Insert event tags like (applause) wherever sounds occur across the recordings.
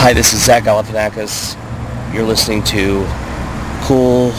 Hi, this is Zach Galifianakis. You're listening to Cool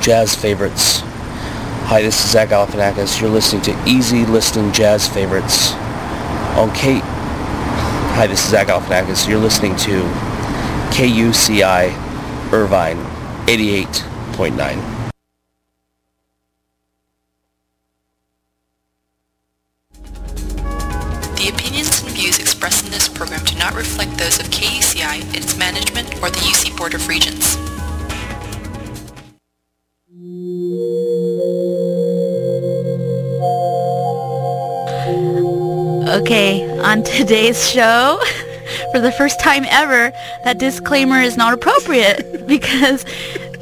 Jazz Favorites. Hi, this is Zach Galifianakis. You're listening to Easy Listening Jazz Favorites on Kate. Hi, this is Zach Galifianakis. You're listening to KUCI Irvine 88.9. program do not reflect those of KUCI, its management, or the UC Board of Regents. Okay, on today's show, (laughs) for the first time ever, that disclaimer is not appropriate (laughs) because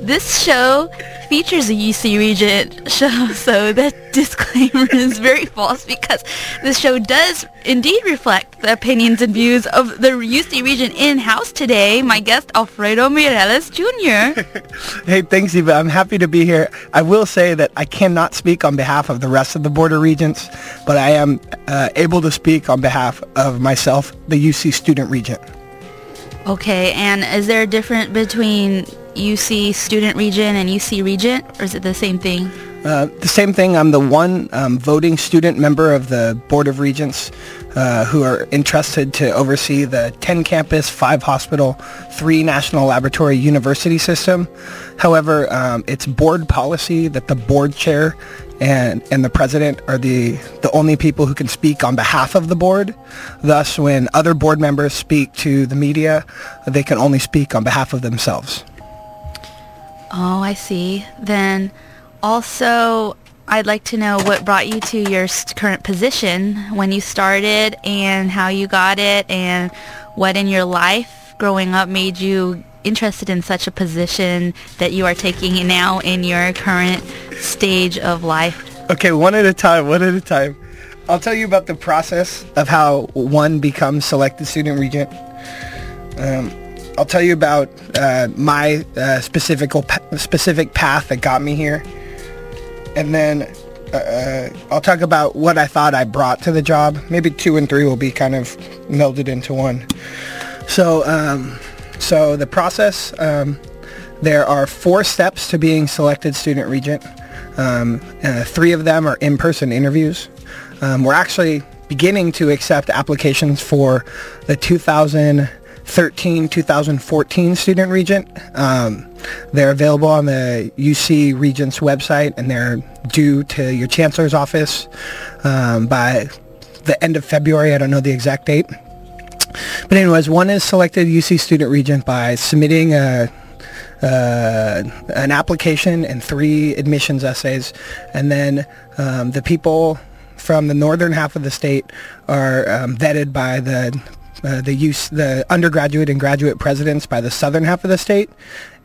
this show features a UC Regent show, so that (laughs) disclaimer is very false because this show does indeed reflect the opinions and views of the UC Regent in-house today. My guest, Alfredo Mireles Jr. (laughs) Hey, thanks, Ziva. I'm happy to be here. I will say that I cannot speak on behalf of the rest of the Board of Regents, but I am uh, able to speak on behalf of myself, the UC Student Regent. Okay, and is there a difference between UC Student Regent and UC Regent, or is it the same thing? Uh, the same thing. I'm the one um, voting student member of the Board of Regents uh, who are entrusted to oversee the 10 campus, 5 hospital, 3 national laboratory university system. However, um, it's board policy that the board chair and, and the president are the, the only people who can speak on behalf of the board. Thus, when other board members speak to the media, they can only speak on behalf of themselves. Oh, I see. Then also, I'd like to know what brought you to your current position when you started and how you got it and what in your life growing up made you interested in such a position that you are taking now in your current stage of life. Okay, one at a time, one at a time. I'll tell you about the process of how one becomes selected student regent. Um, I'll tell you about uh, my uh, specific specific path that got me here, and then uh, uh, I'll talk about what I thought I brought to the job. Maybe two and three will be kind of melded into one. So, um, so the process. Um, there are four steps to being selected student regent. Um, three of them are in-person interviews. Um, we're actually beginning to accept applications for the 2000. 13 2014 student regent. Um, they're available on the UC Regents website and they're due to your chancellor's office um, by the end of February. I don't know the exact date. But anyways, one is selected UC student regent by submitting a uh, an application and three admissions essays, and then um, the people from the northern half of the state are um, vetted by the uh, the use the undergraduate and graduate presidents by the southern half of the state,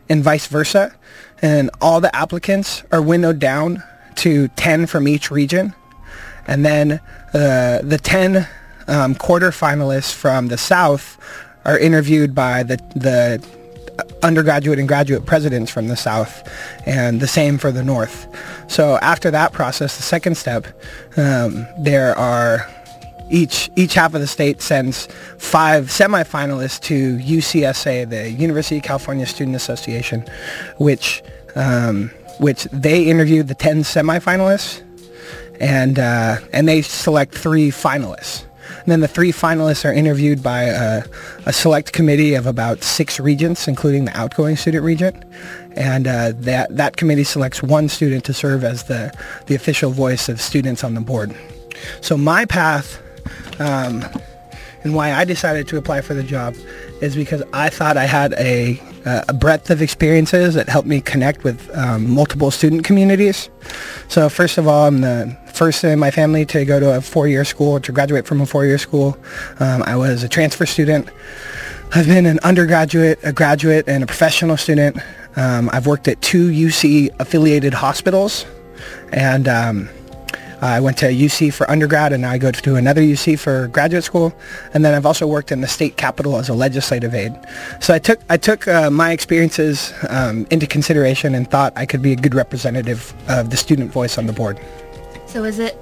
and vice versa. And all the applicants are windowed down to 10 from each region. And then uh, the 10 um, quarterfinalists from the South are interviewed by the, the undergraduate and graduate presidents from the South, and the same for the North. So after that process, the second step, um, there are each each half of the state sends five semifinalists to UCSA, the University of California Student Association, which um, which they interview the ten semifinalists, and uh, and they select three finalists. And then the three finalists are interviewed by a, a, select committee of about six regents, including the outgoing student regent. And uh, that, that committee selects one student to serve as the, the official voice of students on the board. So my path um, and why I decided to apply for the job is because I thought I had a, a breadth of experiences that helped me connect with um, multiple student communities. So first of all, I'm the first in my family to go to a four-year school, to graduate from a four-year school. Um, I was a transfer student. I've been an undergraduate, a graduate, and a professional student. Um, I've worked at two UC affiliated hospitals, and um, I went to UC for undergrad, and now I go to another UC for graduate school. And then I've also worked in the state capitol as a legislative aide. So I took I took uh, my experiences um, into consideration and thought I could be a good representative of the student voice on the board. So is it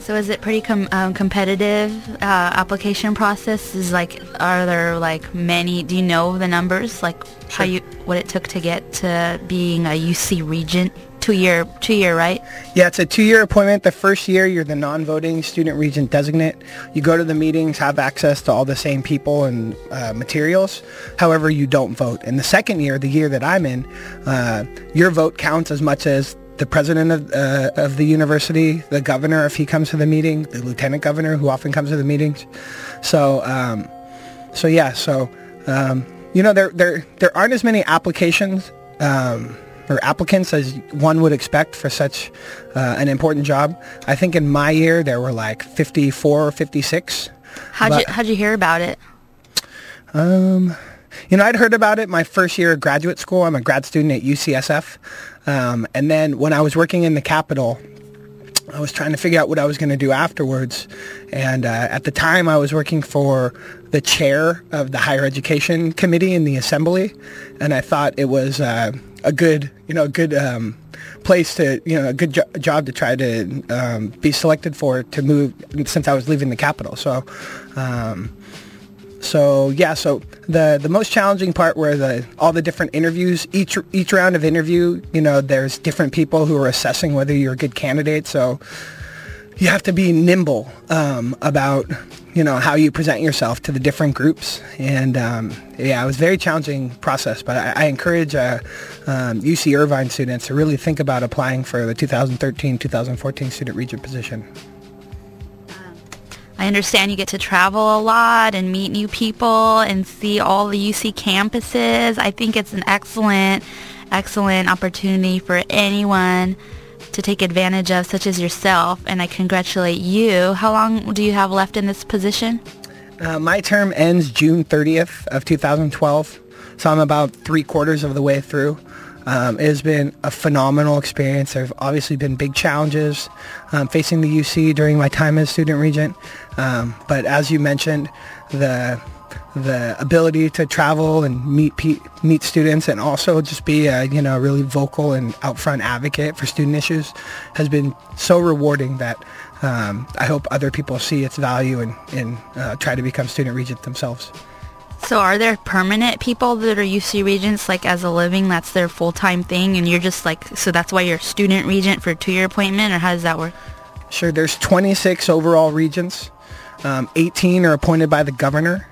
So is it pretty com- um, competitive uh, application process? Is like, are there like many? Do you know the numbers? Like how you what it took to get to being a UC regent? Two year, two year, right? Yeah, it's a two-year appointment. The first year, you're the non-voting student regent designate. You go to the meetings, have access to all the same people and uh, materials. However, you don't vote. In the second year, the year that I'm in, uh, your vote counts as much as the president of, uh, of the university, the governor if he comes to the meeting, the lieutenant governor who often comes to the meetings. So, um, so yeah, so um, you know there there there aren't as many applications um, or applicants as one would expect for such uh, an important job. I think in my year there were like 54 or 56. How'd But- you how'd you hear about it? Um, you know, I'd heard about it my first year of graduate school. I'm a grad student at UCSF. Um, and then when I was working in the Capitol, I was trying to figure out what I was going to do afterwards. And uh, at the time, I was working for the chair of the higher education committee in the assembly, and I thought it was uh, a good, you know, a good um, place to, you know, a good jo- job to try to um, be selected for to move since I was leaving the capital. So. Um, so yeah, so the the most challenging part were the all the different interviews. Each each round of interview, you know, there's different people who are assessing whether you're a good candidate. So you have to be nimble um, about you know how you present yourself to the different groups. And um, yeah, it was a very challenging process. But I, I encourage uh, um, UC Irvine students to really think about applying for the 2013-2014 student regent position. I understand you get to travel a lot and meet new people and see all the UC campuses. I think it's an excellent, excellent opportunity for anyone to take advantage of, such as yourself. And I congratulate you. How long do you have left in this position? Uh, my term ends June 30th of 2012, so I'm about three quarters of the way through. Um, it has been a phenomenal experience. There have obviously been big challenges um, facing the UC during my time as student regent, um, but as you mentioned, the the ability to travel and meet pe- meet students and also just be a you know really vocal and out front advocate for student issues has been so rewarding that um, I hope other people see its value and, and uh, try to become student regent themselves. So are there permanent people that are UC regents, like as a living, that's their full-time thing, and you're just like, so that's why you're student regent for a two-year appointment, or how does that work? Sure, there's 26 overall regents. Um, 18 are appointed by the governor.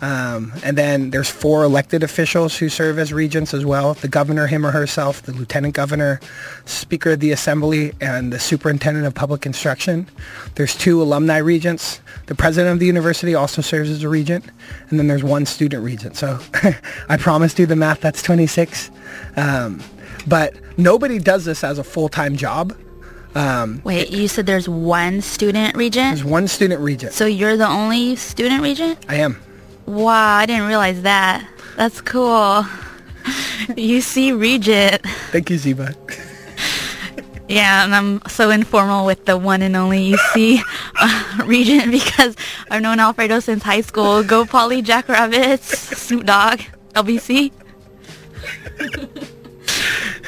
Um, and then there's four elected officials who serve as regents as well. The governor, him or herself, the lieutenant governor, speaker of the assembly, and the superintendent of public instruction. There's two alumni regents. The president of the university also serves as a regent. And then there's one student regent. So (laughs) I promised you the math, that's 26. Um, but nobody does this as a full-time job. Um, Wait, you said there's one student regent? there's one student regent. So you're the only student regent? I am. Wow, I didn't realize that. That's cool. UC regent. Thank you, Ziva. Yeah, and I'm so informal with the one and only UC uh, (laughs) regent because I've known Alfredo since high school. Go Poly Jackrabbits, Snoop Dogg, LBC.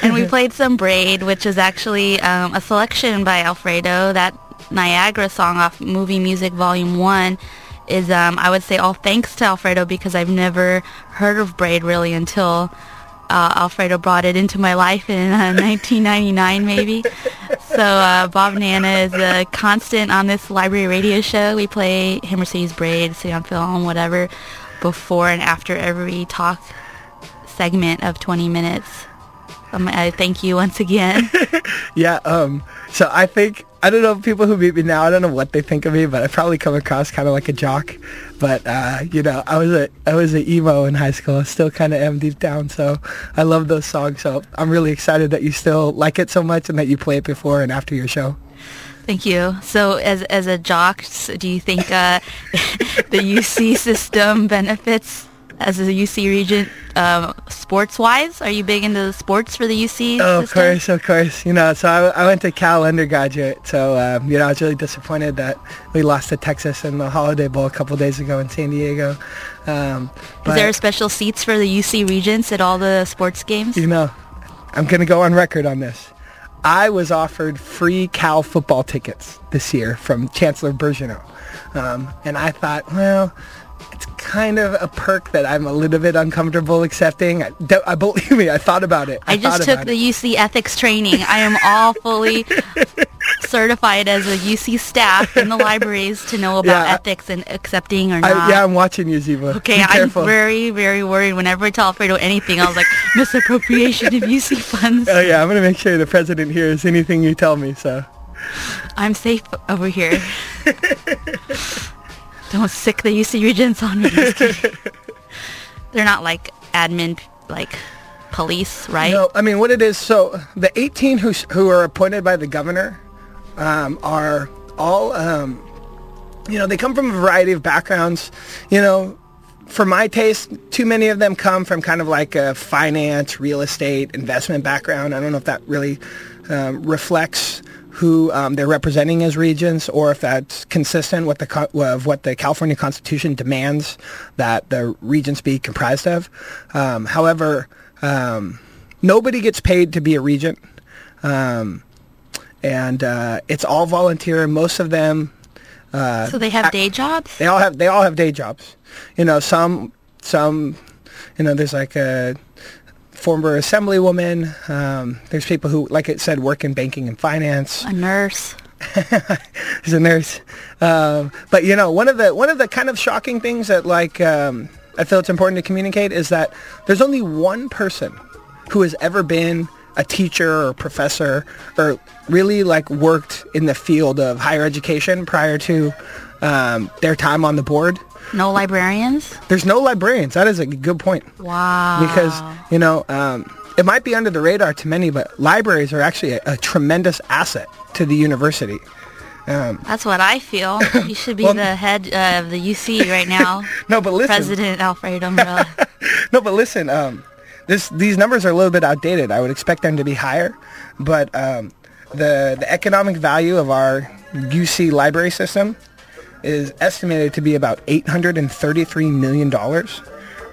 and we played some Braid, which is actually um, a selection by Alfredo. That Niagara song off Movie Music Volume 1 is, um, I would say, all thanks to Alfredo because I've never heard of Braid really until uh, Alfredo brought it into my life in uh, (laughs) 1999 maybe. So uh, Bob Nanna is a constant on this library radio show. We play him or Mercedes Braid, City on Film, whatever, before and after every talk segment of 20 minutes. Um, I thank you once again. (laughs) Yeah, um, so I think, I don't know, people who meet me now, I don't know what they think of me, but I probably come across kind of like a jock. But, uh, you know, I was a, I was an emo in high school. I still kind of am deep down, so I love those songs. So I'm really excited that you still like it so much and that you play it before and after your show. Thank you. So, as as a jock, do you think uh, (laughs) the UC system benefits as a UC regent um, sports wise? Are you big into the sports for the UC Oh, of course, of course. You know, so I, I went to Cal undergraduate, so um, you know I was really disappointed that we lost to Texas in the Holiday Bowl a couple days ago in San Diego. Um, Is there special seats for the UC regents at all the sports games? you know, I'm gonna go on record on this. I was offered free Cal football tickets this year from Chancellor Birgeneau. Um, and I thought, well, it's kind of a perk that I'm a little bit uncomfortable accepting. I, I believe me, I thought about it. I, I just took the it. UC ethics training. I am all fully (laughs) certified as a UC staff in the libraries to know about Yeah, ethics and accepting or not. I, yeah, I'm watching you, Ziva. Okay, I'm very, very worried whenever I tell Alfredo anything. I was like, (laughs) misappropriation of UC funds. Oh yeah, I'm gonna make sure the president hears anything you tell me. So I'm safe over here. (laughs) Don't sick the UC regents on me. (laughs) They're not like admin, like police, right? no, I mean what it is. So the 18 who who are appointed by the governor um, are all, um, you know, they come from a variety of backgrounds. You know, for my taste, too many of them come from kind of like a finance, real estate, investment background. I don't know if that really um, reflects who um, they're representing as regents, or if that's consistent with the of what the California Constitution demands that the regents be comprised of. Um, however, um, nobody gets paid to be a regent, um, and uh, it's all volunteer. Most of them uh, so they have day jobs? they all have they all have day jobs. You know, some some you know, there's like a former assemblywoman. Um, there's people who, like it said, work in banking and finance. A nurse? (laughs) There's a nurse. Um, but you know, one of the one of the kind of shocking things that like um, I feel it's important to communicate is that there's only one person who has ever been a teacher or professor or really like worked in the field of higher education prior to um, their time on the board. No librarians? There's no librarians. That is a good point Wow. because you know um, it might be under the radar to many, but libraries are actually a, a tremendous asset to the university. Um, That's what I feel. (laughs) You should be Well- the head uh, of the UC right now. (laughs) no, but listen, President Alfredo Umbrella. (laughs) no, but listen. Um, this these numbers are a little bit outdated. I would expect them to be higher, but um, the the economic value of our UC library system is estimated to be about eight hundred and thirty three million dollars,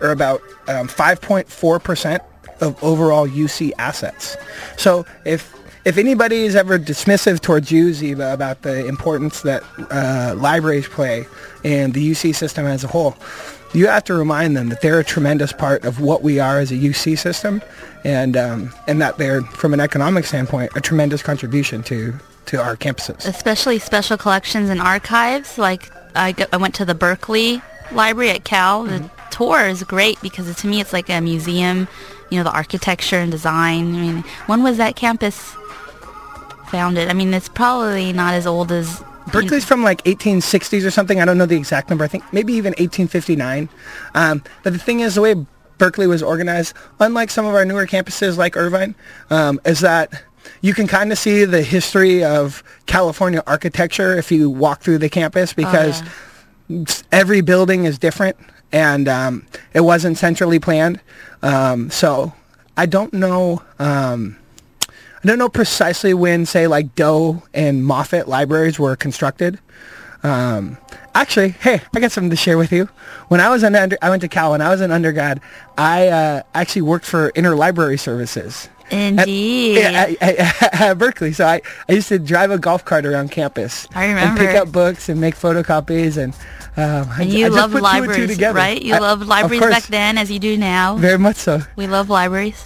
or about um, five point four percent of overall UC assets. So if if anybody is ever dismissive towards you, Ziva, about the importance that uh, libraries play in the UC system as a whole, you have to remind them that they're a tremendous part of what we are as a UC system, and um, and that they're, from an economic standpoint, a tremendous contribution to to our campuses. Especially special collections and archives. Like I, go- I went to the Berkeley Library at Cal. The Mm-hmm. tour is great because to me it's like a museum. You know, the architecture and design. I mean, when was that campus founded? I mean, it's probably not as old as Berkeley's from like 1860s or something. I don't know the exact number. I think maybe even 1859. Um, but the thing is, the way Berkeley was organized, unlike some of our newer campuses like Irvine, um, is that you can kind of see the history of California architecture if you walk through the campus because every building is different and um, it wasn't centrally planned. Um, so I don't know. Um, I don't know precisely when, say, like Doe and Moffitt libraries were constructed. Um, actually, hey, I got something to share with you. When I was an under, I went to Cal. When I was an undergrad, I uh, actually worked for Interlibrary Services. Indeed. At, yeah, at, (laughs) at, Berkeley. So I, I used to drive a golf cart around campus. I And pick up books and make photocopies. And, um, I- and I you just love put two and two libraries, together. right? You I- loved libraries back then as you do now. Very much so. we love libraries.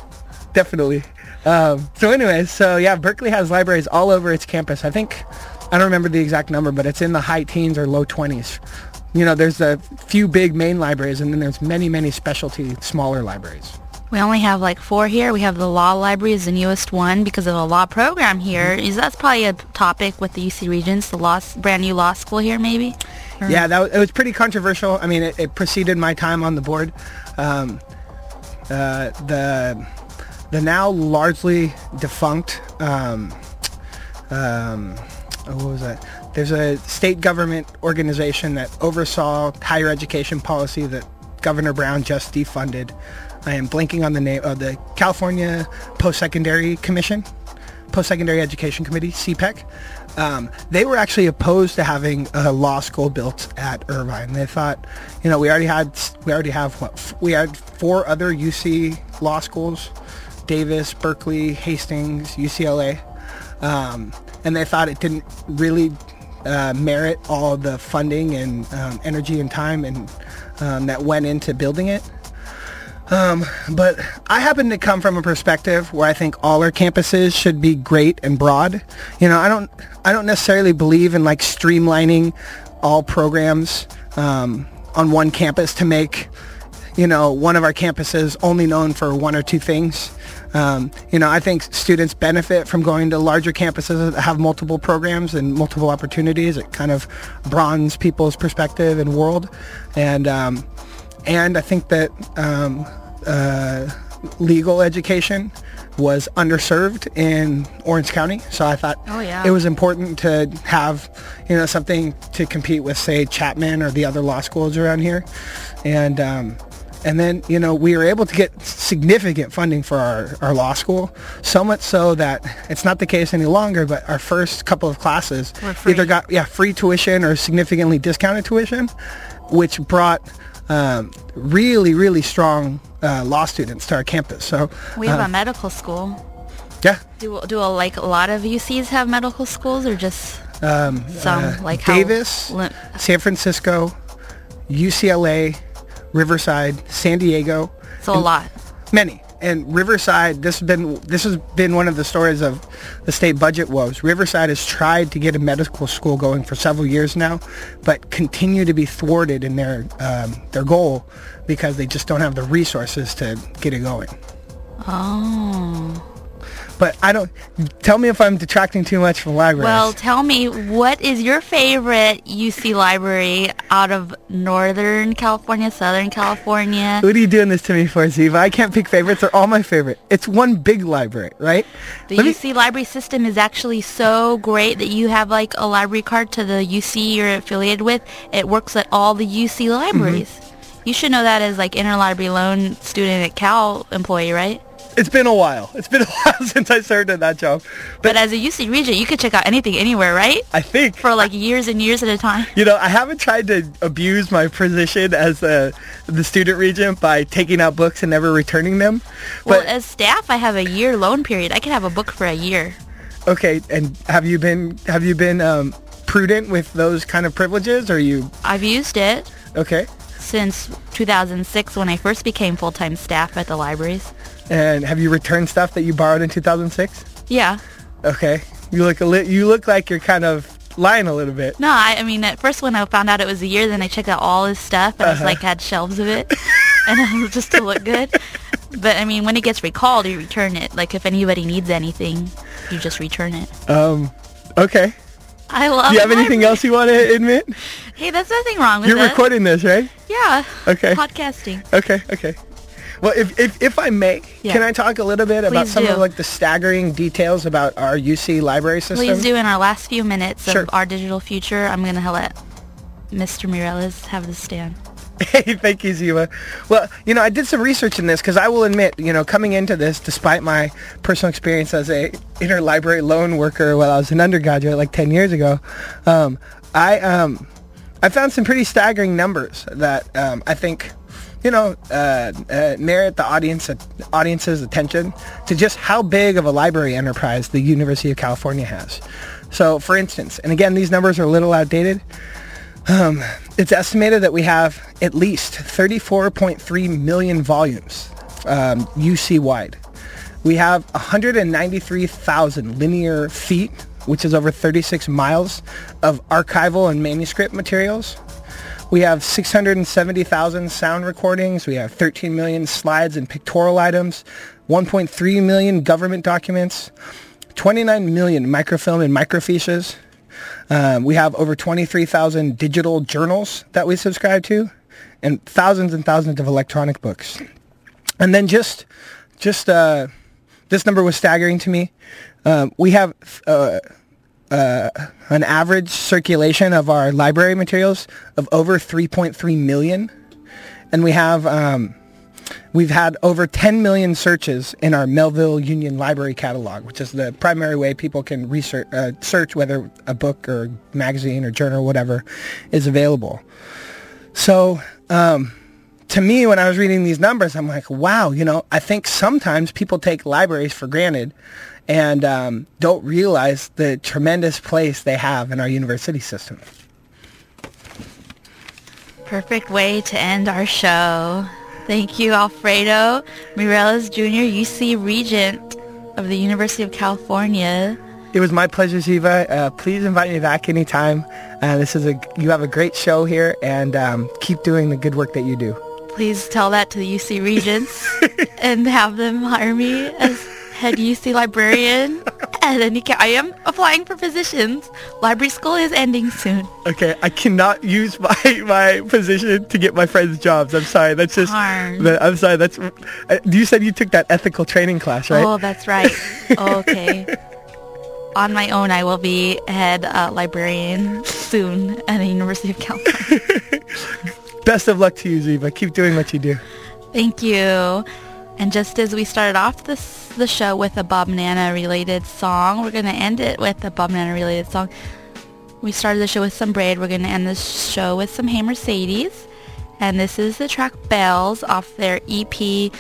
definitely. Um, so anyways, so yeah, Berkeley has libraries all over its campus. I think, I don't remember the exact number, but it's in the high teens or low 20s. You know, there's a few big main libraries and then there's many, many specialty smaller libraries. We only have like four here. We have the law library is the newest one because of the law program here. Mm-hmm. That's probably a topic with the UC Regents, the law, brand new law school here, maybe. Or- Yeah, that was, it was pretty controversial. I mean, it, it preceded my time on the board. Um, uh, the the now largely defunct um, um, oh, what was that? There's a state government organization that oversaw higher education policy that Governor Brown just defunded. I am blanking on the name of the California Post-Secondary Commission, Post-Secondary Education Committee, CPEC. Um, they were actually opposed to having a law school built at Irvine. They thought, you know, we already had, we already have what, f- we had four other UC law schools, Davis, Berkeley, Hastings, UCLA. um, and they thought it didn't really uh, merit all the funding and um, energy and time and um, that went into building it. Um, but I happen to come from a perspective where I think all our campuses should be great and broad. You know, I don't, I don't necessarily believe in like streamlining all programs um, on one campus to make, you know, one of our campuses only known for one or two things. Um, you know, I think students benefit from going to larger campuses that have multiple programs and multiple opportunities. It kind of broadens people's perspective and world, and um, and I think that um, uh, legal education was underserved in Orange County. So I thought Oh, yeah. it was important to have, you know, something to compete with, say, Chapman or the other law schools around here. And, um, and then, you know, we were able to get significant funding for our, our law school, so much so that it's not the case any longer, but our first couple of classes either got, yeah, free tuition or significantly discounted tuition, which brought um, really, really strong uh, law students to our campus. So, We have uh, a medical school. yeah, Do do a, like a lot of UCs have medical schools or just um, some uh, like how Davis, lim- San Francisco, UCLA, Riverside, San Diego, so a lot. many. And Riverside, this has been this has been one of the stories of the state budget woes. Riverside has tried to get a medical school going for several years now, but continue to be thwarted in their um, their goal because they just don't have the resources to get it going. Oh. But I don't. Tell me if I'm detracting too much from libraries. Well, tell me, what is your favorite UC library out of Northern California, Southern California? what are you doing this to me for, Ziva? I can't pick favorites. They're all my favorite. It's one big library, right? The Let me- UC library system is actually so great that you have like a library card to the UC you're affiliated with. It works at all the UC libraries. Mm-hmm. You should know that as like interlibrary loan student at Cal employee, right? It's been a while. It's been a (laughs) while since I served in that job. But, But as a UC regent, you could check out anything anywhere, right? I think For like years and years at a time. You know, I haven't tried to abuse my position as uh, the student regent by taking out books and never returning them. Well, But as staff, I have a year loan period. I can have a book for a year. okay, and have you been have you been um, prudent with those kind of privileges? Or you I've used it okay? since 2006 when I first became full-time staff at the libraries. And have you returned stuff that you borrowed in 2006? Yeah. Okay, you look a li- you look like you're kind of lying a little bit. No, I, I mean, at first when I found out it was a year, then I checked out all his stuff and I Uh-huh. was like, had shelves of it. (laughs) and (laughs) just to look good. But I mean, when it gets recalled, you return it. Like if anybody needs anything, you just return it. Um, okay. I love Do you have anything else you want to (laughs) admit? Hey, there's nothing wrong with You're it. recording this, right? Yeah. Okay. Podcasting. Okay, okay. Well, if, if, if I may, Yeah. can I talk a little bit about some do. of like the staggering details about our UC library system? Please do in our last few minutes Sure. of our digital future. I'm going to let Mr. Mireles have the stand. (laughs) Hey, thank you, Ziva. Well, you know, I did some research in this because I will admit, you know, coming into this, despite my personal experience as a interlibrary loan worker while I was an undergraduate like 10 years ago, um, I um, I found some pretty staggering numbers that um, I think, you know, uh, uh, merit the audience audience's attention to just how big of a library enterprise the University of California has. So, for instance, and again, these numbers are a little outdated. Um, it's estimated that we have at least 34.3 million volumes um, UC wide. We have 193,000 linear feet, which is over 36 miles of archival and manuscript materials. We have 670,000 sound recordings. We have 13 million slides and pictorial items, 1.3 million government documents, 29 million microfilm and microfiches, um, we have over 23,000 digital journals that we subscribe to and thousands and thousands of electronic books. And then just, just, uh, this number was staggering to me. Um, we have, uh, uh, an average circulation of our library materials of over 3.3 million. And we have, um, We've had over 10 million searches in our Melvyl Union Library catalog, which is the primary way people can research, uh, search whether a book or magazine or journal or whatever is available. So um, to me, when I was reading these numbers, I'm like, wow, you know, I think sometimes people take libraries for granted and um, don't realize the tremendous place they have in our university system. Perfect way to end our show. Thank you, Alfredo Mireles Jr., UC Regent of the University of California. It was my pleasure, Ziva. Uh, please invite me back anytime. Uh, this is a you have a great show here, and um, keep doing the good work that you do. Please tell that to the UC Regents (laughs) and have them hire me as head UC librarian. (laughs) And then you can, I am applying for positions. Library school is ending soon. Okay, I cannot use (laughs) my my position to get my friends jobs. I'm sorry. That's just. Darn. I'm sorry. That's. Uh, you said you took that ethical training class, right? Oh, that's right. (laughs) okay. On my own, I will be head uh, librarian soon at the University of California. Best of luck to you, Ziva. Keep doing what you do. Thank you. And just as we started off this the show with a Bob Nanna related song, we're going to end it with a Bob Nanna related song. We started the show with some Braid. We're going to end the show with some Hey Mercedes. And this is the track Bells off their EP,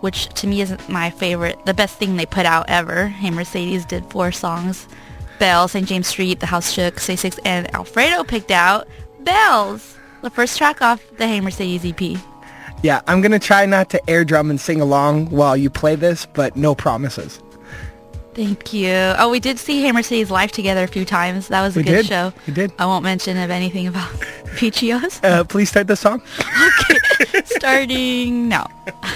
which to me is my favorite, the best thing they put out ever. Hey Mercedes did four songs. Bells, St. James Street, The House Shook, Say Six, and Alfredo picked out Bells, the first track off the Hey Mercedes EP. Yeah, I'm gonna try not to air drum and sing along while you play this, but no promises. Thank you. Oh, we did see Hey Mercedes live together a few times. That was a We good did. show. We did. I won't mention of anything about (laughs) Peachios. Uh, please start the song. (laughs) Okay, starting now. (laughs)